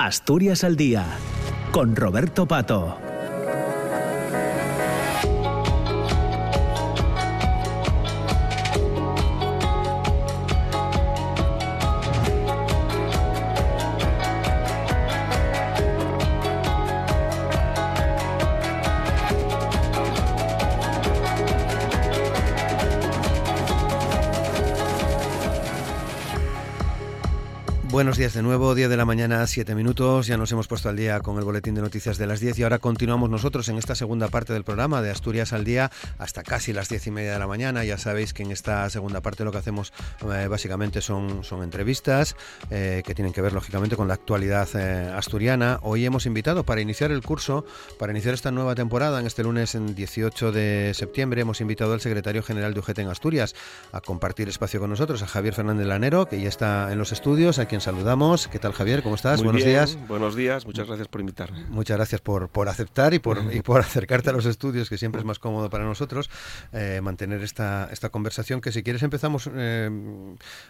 Asturias al Día, con Roberto Pato. Buenos días de nuevo, 10 de la mañana, 7 minutos. Ya nos hemos puesto al día con el boletín de noticias de las 10 y ahora continuamos nosotros en esta segunda parte del programa de Asturias al día hasta casi las 10 y media de la mañana. Ya sabéis que en esta segunda parte lo que hacemos eh, básicamente son, son entrevistas eh, que tienen que ver lógicamente con la actualidad eh, asturiana. Hoy hemos invitado para iniciar el curso, para iniciar esta nueva temporada en este lunes en 18 de septiembre, hemos invitado al secretario general de UGT en Asturias a compartir espacio con nosotros, a Javier Fernández Lanero, que ya está en los estudios, a quien saludamos. ¿Qué tal, Javier? ¿Cómo estás? Buenos días. Buenos días, muchas gracias por invitarme. Muchas gracias por, por aceptar y por, y por acercarte a los estudios, que siempre es más cómodo para nosotros eh, mantener esta, esta conversación. Que si quieres empezamos eh,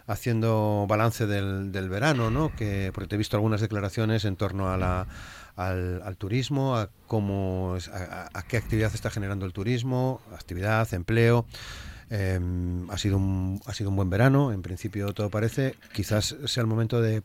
haciendo balance del, del verano, ¿no? Que, porque te he visto algunas declaraciones en torno a la al, al, turismo, a cómo a, a, qué actividad está generando el turismo, actividad, empleo. Eh, ha sido un ha sido un buen verano, en principio todo parece. Quizás sea el momento de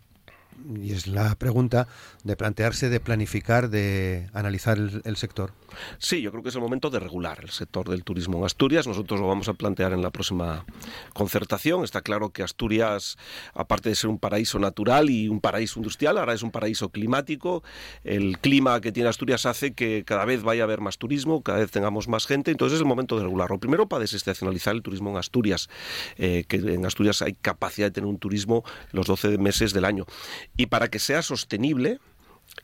y es la pregunta de plantearse, de planificar, de analizar el, sector. Sí, yo creo que es el momento de regular el sector del turismo en Asturias. Nosotros lo vamos a plantear en la próxima concertación. Está claro que Asturias, aparte de ser un paraíso natural y un paraíso industrial, ahora es un paraíso climático. El clima que tiene Asturias hace que cada vez vaya a haber más turismo, cada vez tengamos más gente. Entonces es el momento de regularlo. Primero, para desestacionalizar el turismo en Asturias, eh, que en Asturias hay capacidad de tener un turismo los 12 meses del año. Y para que sea sostenible,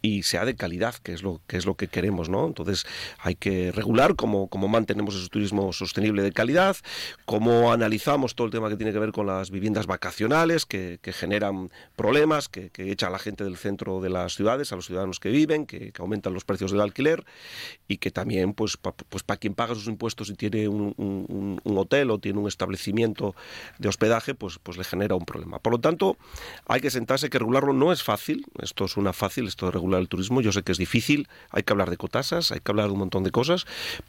y sea de calidad, que es lo que es lo que queremos, ¿no? Entonces hay que regular cómo, cómo mantenemos ese turismo sostenible de calidad, cómo analizamos todo el tema que tiene que ver con las viviendas vacacionales que, generan problemas, que, que echan a la gente del centro de las ciudades, a los ciudadanos que viven, que, aumentan los precios del alquiler y que también, pues, pa, pues para quien paga sus impuestos y tiene un, un, hotel o tiene un establecimiento de hospedaje, pues, pues le genera un problema. Por lo tanto, hay que sentarse, que regularlo. No es fácil, esto es una fácil, esto regular el turismo. Yo sé que es difícil, hay que hablar de cotasas, hay que hablar de un montón de cosas,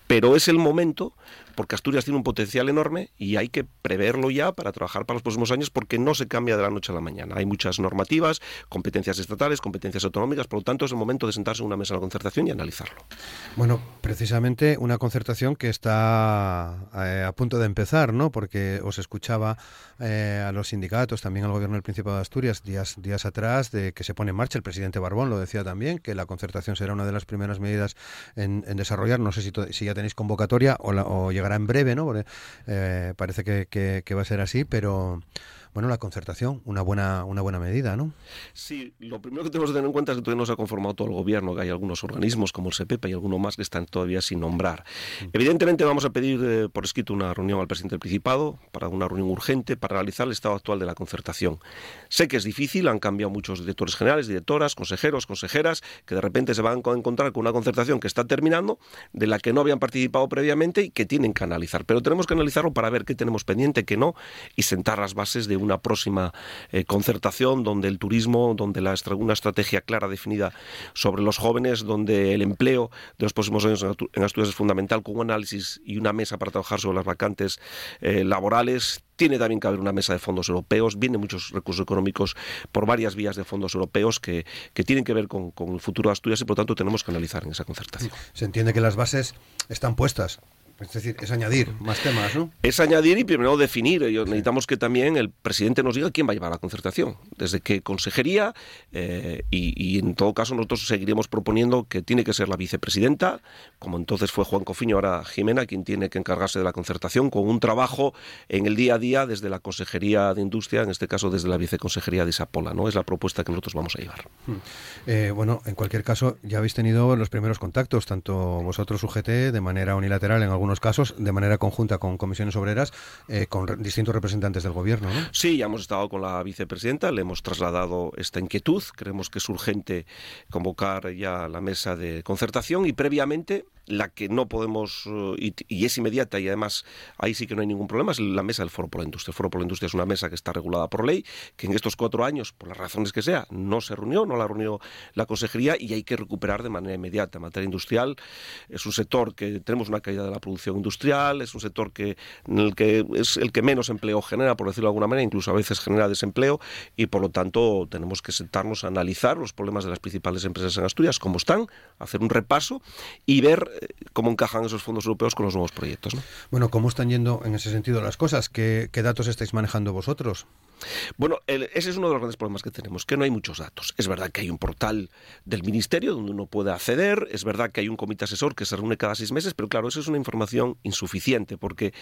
pero es el momento porque Asturias tiene un potencial enorme y hay que preverlo ya para trabajar para los próximos años porque no se cambia de la noche a la mañana. Hay muchas normativas, competencias estatales, competencias autonómicas, por lo tanto es el momento de sentarse en una mesa de concertación y analizarlo. Bueno, precisamente una concertación que está eh, a punto de empezar, ¿no? Porque os escuchaba eh, a los sindicatos, también al gobierno del Principado de Asturias días, días atrás de que se pone en marcha, el presidente Barbón lo decía también, que la concertación será una de las primeras medidas en, en desarrollar. No sé si, si, ya tenéis convocatoria o, la, o llegará en breve, ¿no? Porque, eh, parece que, que, que va a ser así, pero bueno, la concertación, una buena, una buena medida, ¿no? Sí, lo primero que tenemos que tener en cuenta es que todavía no se ha conformado todo el gobierno, que hay algunos organismos como el SEPEPA y alguno más que están todavía sin nombrar. Mm. Evidentemente vamos a pedir eh, por escrito una reunión al presidente del Principado, para una reunión urgente, para analizar el estado actual de la concertación. Sé que es difícil, han cambiado muchos directores generales, directoras, consejeros, consejeras, que de repente se van a encontrar con una concertación que está terminando, de la que no habían participado previamente y que tienen que analizar. Pero tenemos que analizarlo para ver qué tenemos pendiente, qué no, y sentar las bases de una próxima eh, concertación donde el turismo, donde la, una estrategia clara definida sobre los jóvenes, donde el empleo de los próximos años en Asturias es fundamental, con un análisis y una mesa para trabajar sobre las vacantes eh, laborales. Tiene también que haber una mesa de fondos europeos, vienen muchos recursos económicos por varias vías de fondos europeos que, tienen que ver con, con el futuro de Asturias y por tanto tenemos que analizar en esa concertación. Se entiende que las bases están puestas es decir, es añadir más temas, ¿no? Es añadir y primero definir. Necesitamos que también el presidente nos diga quién va a llevar la concertación. Desde qué consejería eh, y, y, en todo caso nosotros seguiremos proponiendo que tiene que ser la vicepresidenta, como entonces fue Juan Cofiño, ahora Jimena, quien tiene que encargarse de la concertación, con un trabajo en el día a día desde la Consejería de Industria, en este caso desde la Viceconsejería de Isapola. ¿no? Es la propuesta que nosotros vamos a llevar. Eh, bueno, en cualquier caso, ya habéis tenido los primeros contactos, tanto vosotros UGT, de manera unilateral en algunos casos, de manera conjunta con comisiones obreras, eh, con distintos representantes del gobierno. ¿no? Sí, ya hemos estado con la vicepresidenta, le hemos trasladado esta inquietud, creemos que es urgente convocar ya la mesa de concertación y previamente la que no podemos, eh, y, es inmediata y además ahí sí que no hay ningún problema, es la mesa del Foro por la Industria. El Foro por la Industria es una mesa que está regulada por ley, que en estos cuatro años, por las razones que sea, no se reunió, no la reunió la Consejería y hay que recuperar de manera inmediata. En materia industrial es un sector que tenemos una caída de la producción industrial, es un sector que, en el que es el que menos empleo genera, por decirlo de alguna manera, incluso a veces genera desempleo y por lo tanto tenemos que sentarnos a analizar los problemas de las principales empresas en Asturias, cómo están, hacer un repaso y ver cómo encajan esos fondos europeos con los nuevos proyectos. Bueno, ¿cómo están yendo en ese sentido las cosas? ¿Qué, datos estáis manejando vosotros? Bueno, ese es uno de los grandes problemas que tenemos, que no hay muchos datos. Es verdad que hay un portal del Ministerio donde uno puede acceder, es verdad que hay un comité asesor que se reúne cada seis meses, pero claro, eso es una información insuficiente, porque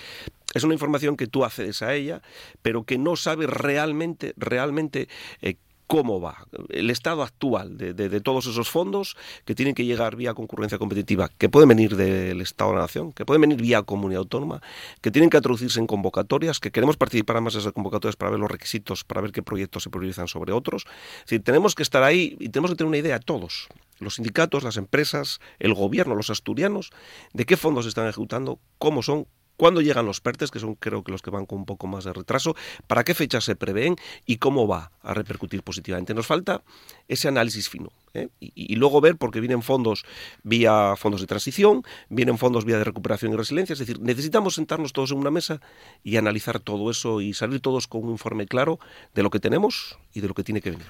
es una información que tú accedes a ella, pero que no sabes realmente, realmente eh, cómo va el estado actual de, todos esos fondos que tienen que llegar vía concurrencia competitiva, que pueden venir del Estado de la Nación, que pueden venir vía comunidad autónoma, que tienen que traducirse en convocatorias, que queremos participar más de esas convocatorias para ver los requisitos, para ver qué proyectos se priorizan sobre otros. Es tenemos que estar ahí y tenemos que tener una idea todos, los sindicatos, las empresas, el gobierno, los asturianos, de qué fondos se están ejecutando, cómo son, cuándo llegan los PERTES, que son creo que los que van con un poco más de retraso, para qué fechas se prevén y cómo va a repercutir positivamente. Nos falta ese análisis fino. ¿eh? Y, luego ver, porque vienen fondos vía fondos de transición, vienen fondos vía de recuperación y resiliencia, es decir, necesitamos sentarnos todos en una mesa y analizar todo eso y salir todos con un informe claro de lo que tenemos y de lo que tiene que venir.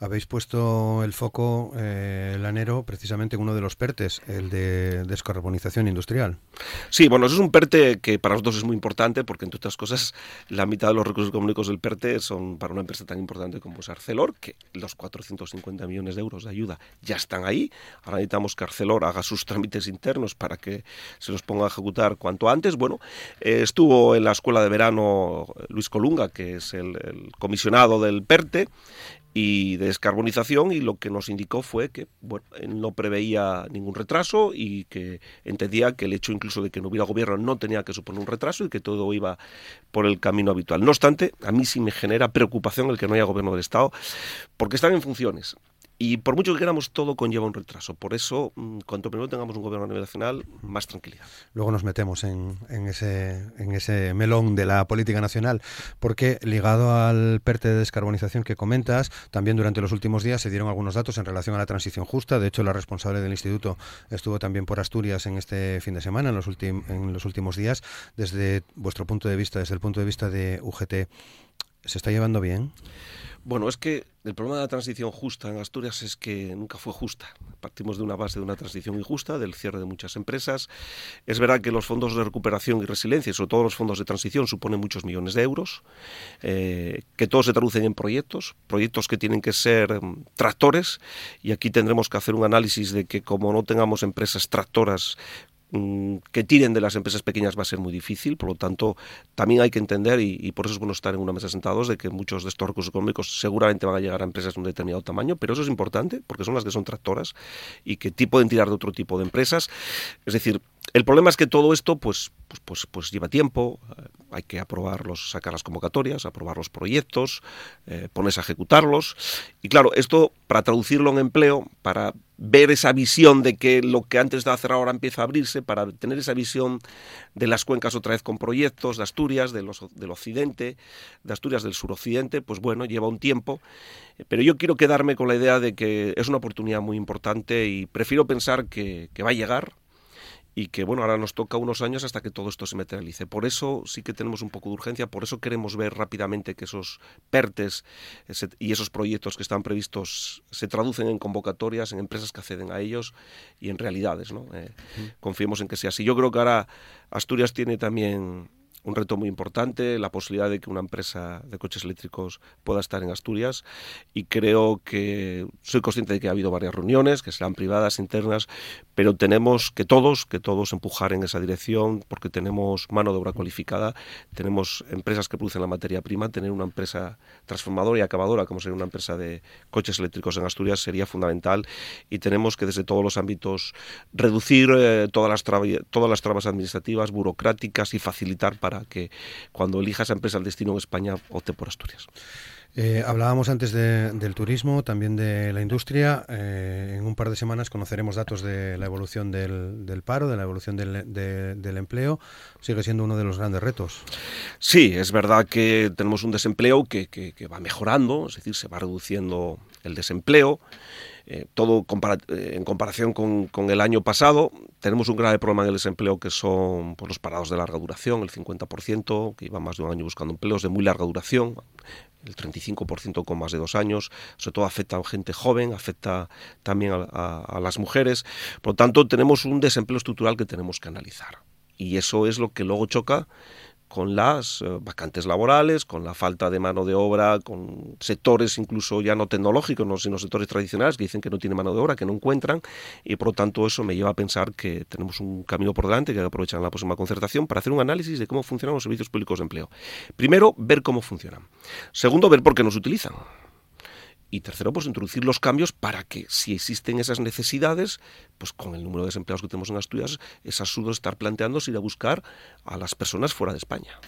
Habéis puesto el foco, eh, Lanero, precisamente en uno de los PERTES, el de descarbonización industrial. Sí, bueno, eso es un PERTE que para nosotros es muy importante porque, entre otras cosas, la mitad de los recursos económicos del PERTE son para una empresa tan importante como es Arcelor, que los 450 millones de euros de ayuda ya están ahí. Ahora necesitamos que Arcelor haga sus trámites internos para que se los ponga a ejecutar cuanto antes. Bueno, eh, estuvo en la escuela de verano Luis Colunga, que es el, comisionado del PERTE, y de descarbonización y lo que nos indicó fue que bueno, no preveía ningún retraso y que entendía que el hecho incluso de que no hubiera gobierno no tenía que suponer un retraso y que todo iba por el camino habitual. No obstante, a mí sí me genera preocupación el que no haya gobierno del Estado porque están en funciones y por mucho que queramos, todo conlleva un retraso. Por eso, mm, cuanto primero tengamos un gobierno a nivel nacional, más tranquilidad. Luego nos metemos en, ese, melón de la política nacional, porque ligado al PERTE de descarbonización que comentas, también durante los últimos días se dieron algunos datos en relación a la transición justa. De hecho, la responsable del instituto estuvo también por Asturias en este fin de semana, en los últimos días. Desde vuestro punto de vista, desde el punto de vista de UGT, ¿se está llevando bien? Bueno, es que el problema de la transición justa en Asturias es que nunca fue justa. Partimos de una base de una transición injusta, del cierre de muchas empresas. Es verdad que los fondos de recuperación y resiliencia, sobre todo los fondos de transición, suponen muchos millones de euros, eh, que todos se traducen en proyectos, proyectos que tienen que ser mm, tractores, y aquí tendremos que hacer un análisis de que como no tengamos empresas tractoras que tiren de las empresas pequeñas va a ser muy difícil, por lo tanto también hay que entender, y, por eso es bueno estar en una mesa sentados, de que muchos de estos recursos económicos seguramente van a llegar a empresas de un determinado tamaño, pero eso es importante porque son las que son tractoras y que pueden tirar de otro tipo de empresas. Es decir, el problema es que todo esto pues, pues, pues, pues lleva tiempo, eh, hay que aprobarlos, sacar las convocatorias, aprobar los proyectos, eh, ponerse a ejecutarlos. Y claro, esto para traducirlo en empleo, para ver esa visión de que lo que antes estaba cerrado ahora empieza a abrirse, para tener esa visión de las cuencas otra vez con proyectos, de Asturias, de del occidente, de Asturias del suroccidente, pues bueno, lleva un tiempo. Pero yo quiero quedarme con la idea de que es una oportunidad muy importante y prefiero pensar que va a llegar, y que bueno, ahora nos toca unos años hasta que todo esto se materialice. Por eso sí que tenemos un poco de urgencia, por eso queremos ver rápidamente que esos PERTES y esos proyectos que están previstos se traducen en convocatorias, en empresas que acceden a ellos y en realidades. ¿no? Eh, confiemos en que sea así. Yo creo que ahora Asturias tiene también un reto muy importante, la posibilidad de que una empresa de coches eléctricos pueda estar en Asturias. Y creo que soy consciente de que ha habido varias reuniones, que serán privadas, internas, pero tenemos que todos, que todos empujar en esa dirección porque tenemos mano de obra cualificada, tenemos empresas que producen la materia prima, tener una empresa transformadora y acabadora como sería una empresa de coches eléctricos en Asturias sería fundamental. Y tenemos que desde todos los ámbitos reducir eh, todas, las todas las trabas administrativas, burocráticas y facilitar para para que cuando elija esa empresa el destino en España opte por Asturias. Eh, hablábamos antes del turismo, también de la industria. Eh, en un par de semanas conoceremos datos de la evolución del, paro, de la evolución del, empleo. Sigue siendo uno de los grandes retos. Sí, es verdad que tenemos un desempleo que, va mejorando, es decir, se va reduciendo el desempleo. Eh, todo en comparación con, el año pasado, tenemos un grave problema en el desempleo que son pues, los parados de larga duración, el 50%, que llevan más de un año buscando empleos de muy larga duración el 35% con más de dos años, sobre todo afecta a gente joven, afecta también a, las mujeres. Por lo tanto, tenemos un desempleo estructural que tenemos que analizar. Y eso es lo que luego choca con las eh, vacantes laborales, con la falta de mano de obra, con sectores incluso ya no tecnológicos, no, sino sectores tradicionales que dicen que no tienen mano de obra, que no encuentran, y por lo tanto eso me lleva a pensar que tenemos un camino por delante que aprovechar en la próxima concertación para hacer un análisis de cómo funcionan los servicios públicos de empleo. Primero, ver cómo funcionan. Segundo, ver por qué no se utilizan. Y tercero, pues introducir los cambios para que si existen esas necesidades, pues con el número de desempleados que tenemos en Asturias, es absurdo estar planteándose ir a buscar a las personas fuera de España.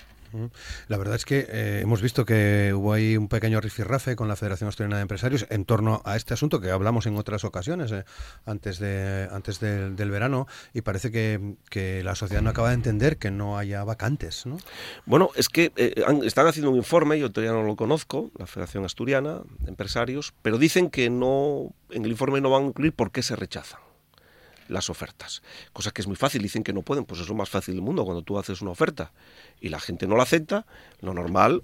La verdad es que eh, hemos visto que hubo ahí un pequeño rifirrafe con la Federación Asturiana de Empresarios en torno a este asunto que hablamos en otras ocasiones eh, antes de antes del verano y parece que, la sociedad no acaba de entender que no haya vacantes. ¿no? Bueno, es que eh, están haciendo un informe, yo todavía no lo conozco, la Federación Asturiana de Empresarios, pero dicen que no en el informe no van a incluir por qué se rechazan las ofertas. Cosa que es muy fácil, dicen que no pueden, pues es lo más fácil del mundo cuando tú haces una oferta y la gente no la acepta, lo normal,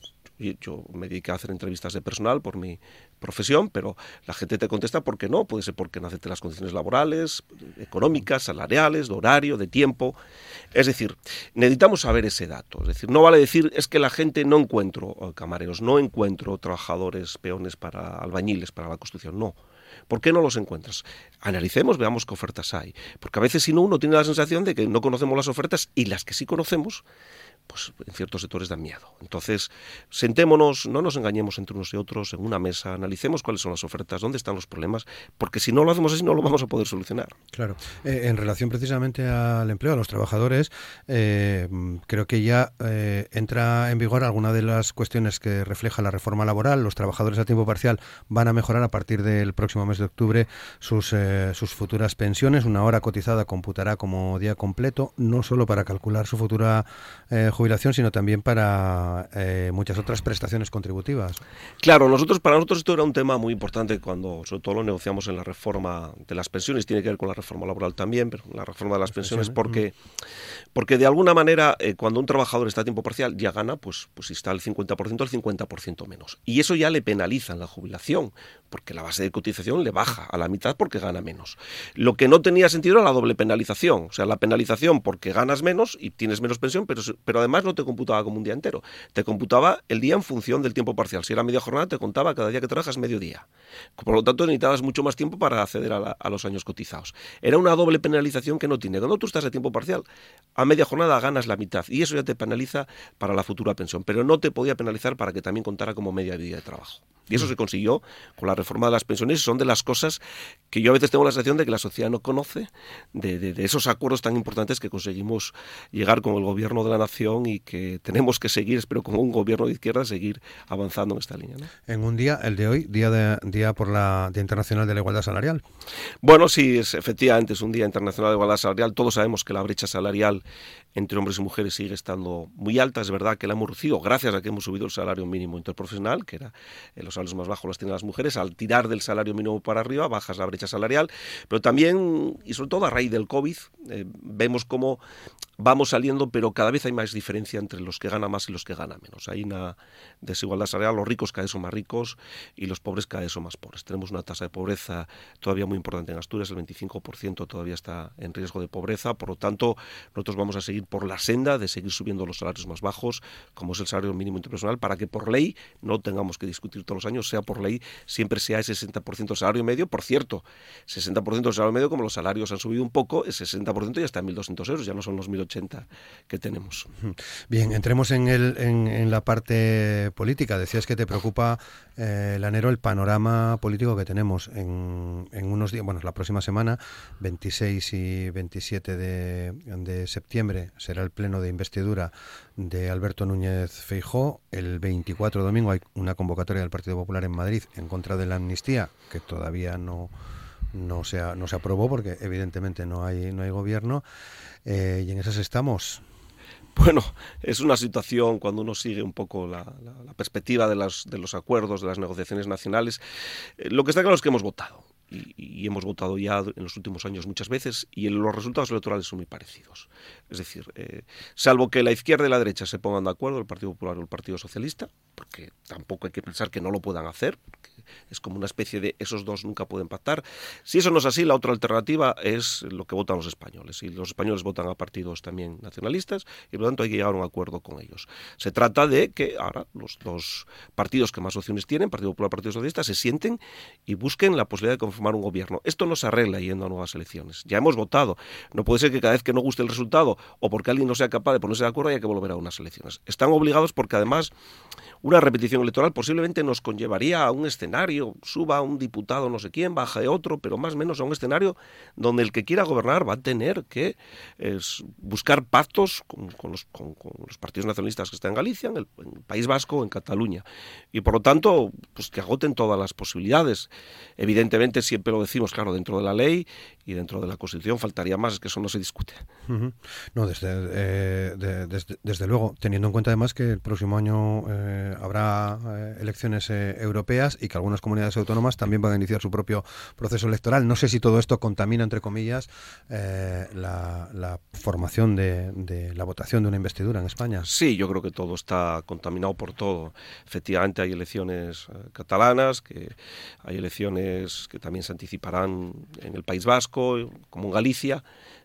yo me dediqué a hacer entrevistas de personal por mi profesión, pero la gente te contesta porque no, puede ser porque no acepte las condiciones laborales, económicas, salariales, de horario, de tiempo. Es decir, necesitamos saber ese dato. Es decir, no vale decir es que la gente no encuentro eh, camareros, no encuentro trabajadores, peones para albañiles, para la construcción, no. ¿Por qué no los encuentras? Analicemos, veamos qué ofertas hay. Porque a veces si no, uno tiene la sensación de que no conocemos las ofertas y las que sí conocemos, pues en ciertos sectores dan miedo. Entonces, sentémonos, no nos engañemos entre unos y otros en una mesa, analicemos cuáles son las ofertas, dónde están los problemas, porque si no lo hacemos así no lo vamos a poder solucionar. Claro. Eh, en relación precisamente al empleo, a los trabajadores, eh, creo que ya eh, entra en vigor alguna de las cuestiones que refleja la reforma laboral. Los trabajadores a tiempo parcial van a mejorar a partir del próximo mes de octubre sus, sus futuras pensiones. Una hora cotizada computará como día completo, no solo para calcular su futura jubilación, sino también para eh, muchas otras prestaciones contributivas. Claro, nosotros para nosotros esto era un tema muy importante cuando sobre todo lo negociamos en la reforma de las pensiones, tiene que ver con la reforma laboral también, pero la reforma de las pensiones porque porque de alguna manera eh, cuando un trabajador está a tiempo parcial ya gana, pues pues si está al 50%, al 50% menos. Y eso ya le penaliza en la jubilación, porque la base de cotización le baja a la mitad porque gana menos. Lo que no tenía sentido era la doble penalización, o sea, la penalización porque ganas menos y tienes menos pensión, pero, pero además no te computaba como un día entero, te computaba el día en función del tiempo parcial. Si era media jornada, te contaba cada día que trabajas medio día. Por lo tanto, necesitabas mucho más tiempo para acceder a, los años cotizados. Era una doble penalización que no tiene. Cuando tú estás a tiempo parcial, a media jornada ganas la mitad y eso ya te penaliza para la futura pensión, pero no te podía penalizar para que también contara como media día de trabajo. Y eso se consiguió con la reforma de las pensiones. Son de las cosas que yo a veces tengo la sensación de que la sociedad no conoce, de, esos acuerdos tan importantes que conseguimos llegar con el gobierno de la nación y que tenemos que seguir, espero, como un gobierno de izquierda, seguir avanzando en esta línea. En un día, el de hoy, día, de, día por la Día Internacional de la Igualdad Salarial. Bueno, sí, es, efectivamente es un Día Internacional de Igualdad Salarial. Todos sabemos que la brecha salarial entre hombres y mujeres sigue estando muy alta. Es verdad que la hemos reducido gracias a que hemos subido el salario mínimo interprofesional, que era en los salarios más bajos los tienen las mujeres. Al tirar del salario mínimo para arriba bajas la brecha salarial, pero también y sobre todo a raíz del COVID eh, vemos cómo vamos saliendo, pero cada vez hay más diferencia entre los que ganan más y los que ganan menos. Hay una desigualdad salarial, los ricos cada vez son más ricos y los pobres cada vez son más pobres. Tenemos una tasa de pobreza todavía muy importante en Asturias, el 25% todavía está en riesgo de pobreza, por lo tanto nosotros vamos a seguir por la senda de seguir subiendo los salarios más bajos, como es el salario mínimo interpersonal, para que por ley no tengamos que discutir todos los años, sea por ley, siempre sea ese 60% del salario medio. Por cierto, 60% del salario medio, como los salarios han subido un poco, ese 60% ya está en 1.200 euros, ya no son los 1.080 que tenemos. Bien, entremos en, el, en, la parte política. Decías que te preocupa, eh, Lanero, el panorama político que tenemos en, en, unos días, bueno, la próxima semana, 26 y 27 de, de septiembre, será el pleno de investidura de Alberto Núñez Feijó. El 24 de domingo hay una convocatoria del Partido Popular en Madrid en contra de la amnistía, que todavía no, no, se, no se aprobó porque evidentemente no hay, no hay gobierno. Eh, y en esas estamos. Bueno, es una situación cuando uno sigue un poco la, perspectiva de, de, los acuerdos, de las negociaciones nacionales. Eh, lo que está claro es que hemos votado y, hemos votado ya en los últimos años muchas veces y los resultados electorales son muy parecidos. Es decir, eh, salvo que la izquierda y la derecha se pongan de acuerdo, el Partido Popular o el Partido Socialista, porque tampoco hay que pensar que no lo puedan hacer, es como una especie de esos dos nunca pueden pactar. Si eso no es así, la otra alternativa es lo que votan los españoles. Y los españoles votan a partidos también nacionalistas y por lo tanto hay que llegar a un acuerdo con ellos. Se trata de que ahora los dos partidos que más opciones tienen, Partido Popular y Partido Socialista, se sienten y busquen la posibilidad de conformar un gobierno. Esto no se arregla yendo a nuevas elecciones. Ya hemos votado. No puede ser que cada vez que no guste el resultado o porque alguien no sea capaz de ponerse de acuerdo haya que volver a unas elecciones. Están obligados porque además una repetición electoral posiblemente nos conllevaría a un escenario, suba un diputado no sé quién, baja de otro, pero más o menos a un escenario donde el que quiera gobernar va a tener que buscar pactos con, los, partidos nacionalistas que están en Galicia, en el, País Vasco, en Cataluña. Y por lo tanto, pues que agoten todas las posibilidades. Evidentemente, siempre lo decimos, claro, dentro de la ley y dentro de la Constitución faltaría más, es que eso no se discute. No, desde, desde, desde, luego, teniendo en cuenta además que el próximo año eh, habrá eh, elecciones eh, europeas y que algunas comunidades autónomas también van a iniciar su propio proceso electoral. No sé si todo esto contamina, entre comillas, eh, la, formación de, la votación de una investidura en España. Sí, yo creo que todo está contaminado por todo. Efectivamente, hay elecciones catalanas, que hay elecciones que también se anticiparán en el País Vasco, como en Galicia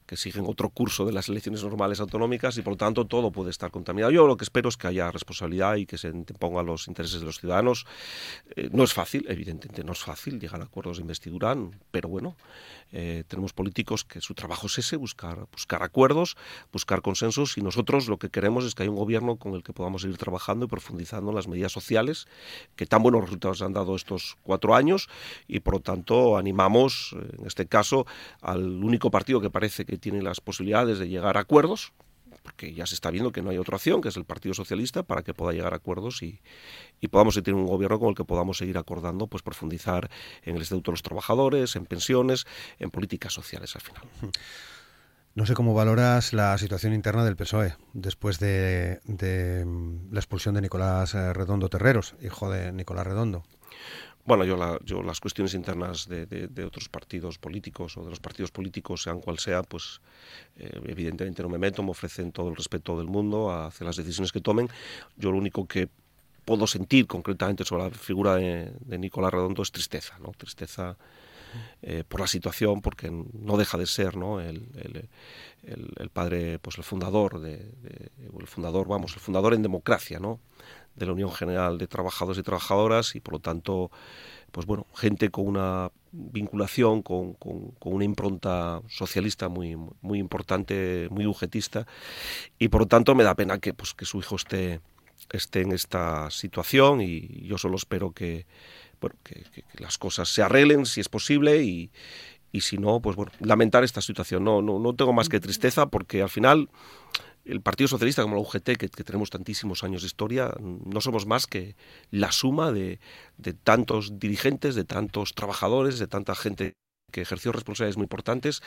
que siguen otro curso de las elecciones normales autonómicas y por lo tanto todo puede estar contaminado. Yo lo que espero es que haya responsabilidad y que se pongan los intereses de los ciudadanos. Eh, no es fácil, evidentemente no es fácil llegar a acuerdos de investidura, pero bueno, eh, tenemos políticos que su trabajo es ese, buscar, buscar acuerdos, buscar consensos y nosotros lo que queremos es que haya un gobierno con el que podamos seguir trabajando y profundizando las medidas sociales que tan buenos resultados han dado estos cuatro años y por lo tanto animamos, eh, en este caso, al único partido que parece que tiene las posibilidades de llegar a acuerdos, porque ya se está viendo que no hay otra opción, que es el Partido Socialista, para que pueda llegar a acuerdos y, podamos tener un gobierno con el que podamos seguir acordando, pues profundizar en el Estatuto de los Trabajadores, en pensiones, en políticas sociales al final. No sé cómo valoras la situación interna del PSOE después de, de la expulsión de Nicolás Redondo Terreros, hijo de Nicolás Redondo. Bueno, yo, yo las cuestiones internas de, otros partidos políticos o de los partidos políticos, sean cual sea, pues eh, evidentemente no me meto, me ofrecen todo el respeto del mundo hacia las decisiones que tomen. Yo lo único que puedo sentir concretamente sobre la figura de, Nicolás Redondo es tristeza, ¿no? Tristeza eh, por la situación, porque no deja de ser, ¿no? El, el, padre, pues el fundador de, el fundador, vamos, el fundador en democracia, ¿no? De la Unión General de Trabajadores y Trabajadoras y por lo tanto, pues bueno, gente con una vinculación, con, con, una impronta socialista muy, muy importante, muy ujetista y por lo tanto me da pena que, pues, que su hijo esté, esté en esta situación y yo solo espero que, bueno, que, las cosas se arreglen si es posible y, y si no, pues bueno, lamentar esta situación. No, no, no tengo más que tristeza porque al final el Partido Socialista como la UGT, que, tenemos tantísimos años de historia, no somos más que la suma de, de tantos dirigentes, de tantos trabajadores, de tanta gente que ejerció responsabilidades muy importantes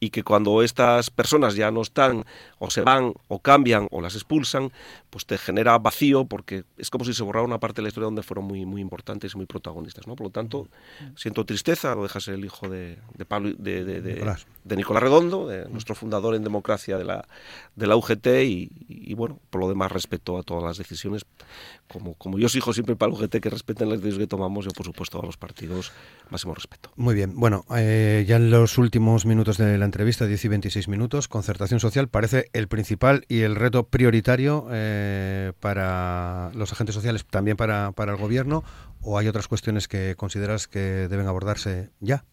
y que cuando estas personas ya no están o se van o cambian o las expulsan, pues te genera vacío porque es como si se borrara una parte de la historia donde fueron muy, muy importantes y muy protagonistas. ¿no? Por lo tanto, siento tristeza, lo dejas el hijo de, de, Pablo, de, de, de, Nicolás. Redondo, de nuestro fundador en democracia de la, de la UGT y, bueno, por lo demás respeto a todas las decisiones. Como, como yo soy hijo siempre para la UGT que respeten las decisiones que tomamos, yo por supuesto a los partidos máximo respeto. Muy bien, bueno, eh, ya en los últimos minutos de la entrevista, 10 y 26 minutos, concertación social parece el principal y el reto prioritario eh, para los agentes sociales, también para, para el gobierno, o hay otras cuestiones que consideras que deben abordarse ya?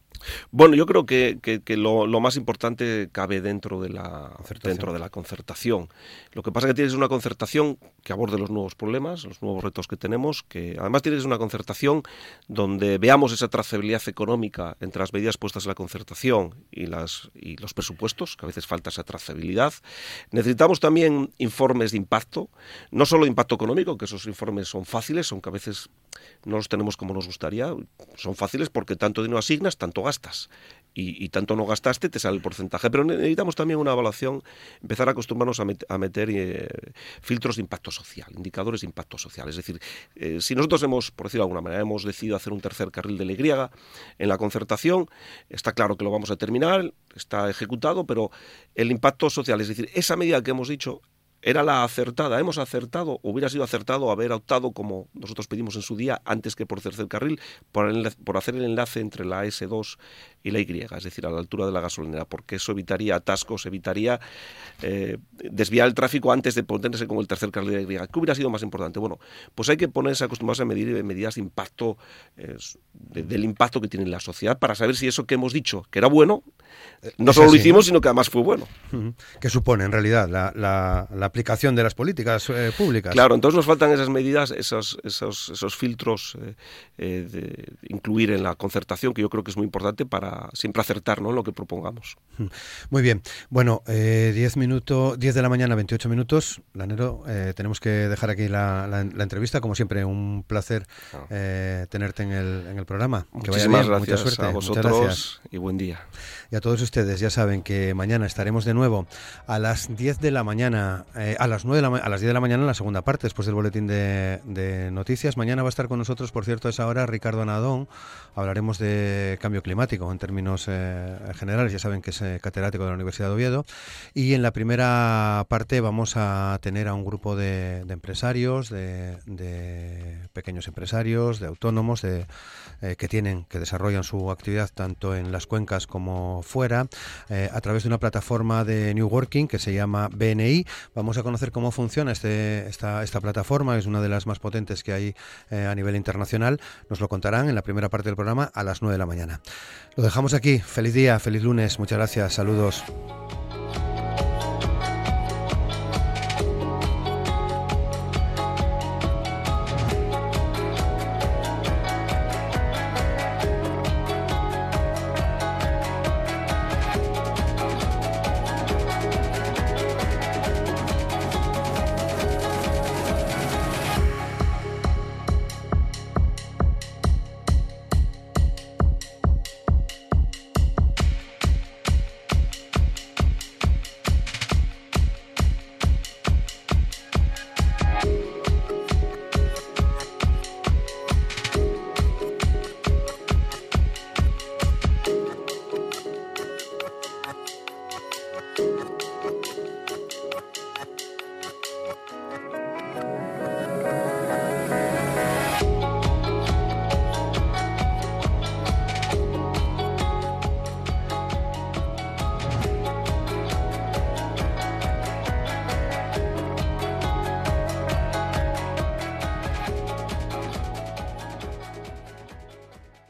Bueno, yo creo que, lo, más importante cabe dentro de, la, dentro de la concertación. Lo que pasa es que tienes una concertación que aborde los nuevos problemas, los nuevos retos que tenemos, que además tienes una concertación donde veamos esa trazabilidad económica entre las medidas puestas en la concertación y, las, y los presupuestos, que a veces falta esa trazabilidad. Necesitamos también informes de impacto, no solo de impacto económico, que esos informes son fáciles, aunque a veces no los tenemos como nos gustaría, son fáciles porque tanto dinero asignas, tanto gastas. Y, tanto no gastaste, te sale el porcentaje. Pero necesitamos también una evaluación, empezar a acostumbrarnos a, meter eh, filtros de impacto social, indicadores de impacto social. Es decir, eh, si nosotros hemos, por decirlo de alguna manera, hemos decidido hacer un tercer carril de la en la concertación, está claro que lo vamos a terminar, está ejecutado, pero el impacto social, es decir, esa medida que hemos dicho, era la acertada. Hemos acertado, hubiera sido acertado haber optado, como nosotros pedimos en su día, antes que por tercer carril, por, por hacer el enlace entre la S2 y la Y, es decir, a la altura de la gasolinera, porque eso evitaría atascos, evitaría eh, desviar el tráfico antes de ponerse con el tercer carril de la Y. ¿Qué hubiera sido más importante? Bueno, pues hay que ponerse acostumbrarse a medir medidas de impacto, del impacto que tiene la sociedad, para saber si eso que hemos dicho, que era bueno, no solo lo hicimos, sino que además fue bueno. ¿Qué supone en realidad la, aplicación de las políticas eh, públicas? Claro, entonces nos faltan esas medidas, esos, esos, esos filtros eh, de incluir en la concertación, que yo creo que es muy importante para siempre acertar ¿no? lo que propongamos. Muy bien. Bueno, 10 eh, minutos, 10 de la mañana, 28 minutos. Lanero, eh, tenemos que dejar aquí la, entrevista. Como siempre, un placer ah. eh, tenerte en el, en el programa. Que vaya bien, gracias mucha suerte. a vosotros y buen día. Y a todos ustedes, ya saben que mañana estaremos de nuevo a las 10 de la mañana, a las 9 de la, a las 10 de la mañana en la segunda parte, después del boletín de, de noticias. Mañana va a estar con nosotros, por cierto, esa hora Ricardo Nadón. Hablaremos de cambio climático en términos eh, generales, ya saben que es eh, catedrático de la Universidad de Oviedo. Y en la primera parte vamos a tener a un grupo de, empresarios, de, pequeños empresarios, de autónomos, de, eh, que tienen, que desarrollan su actividad tanto en las cuencas como fuera, a través de una plataforma de New Working que se llama BNI. Vamos a conocer cómo funciona este, esta, esta plataforma, es una de las más potentes que hay a nivel internacional. Nos lo contarán en la primera parte del programa a las 9 de la mañana. Lo dejamos aquí. Feliz día, feliz lunes. Muchas gracias. Saludos.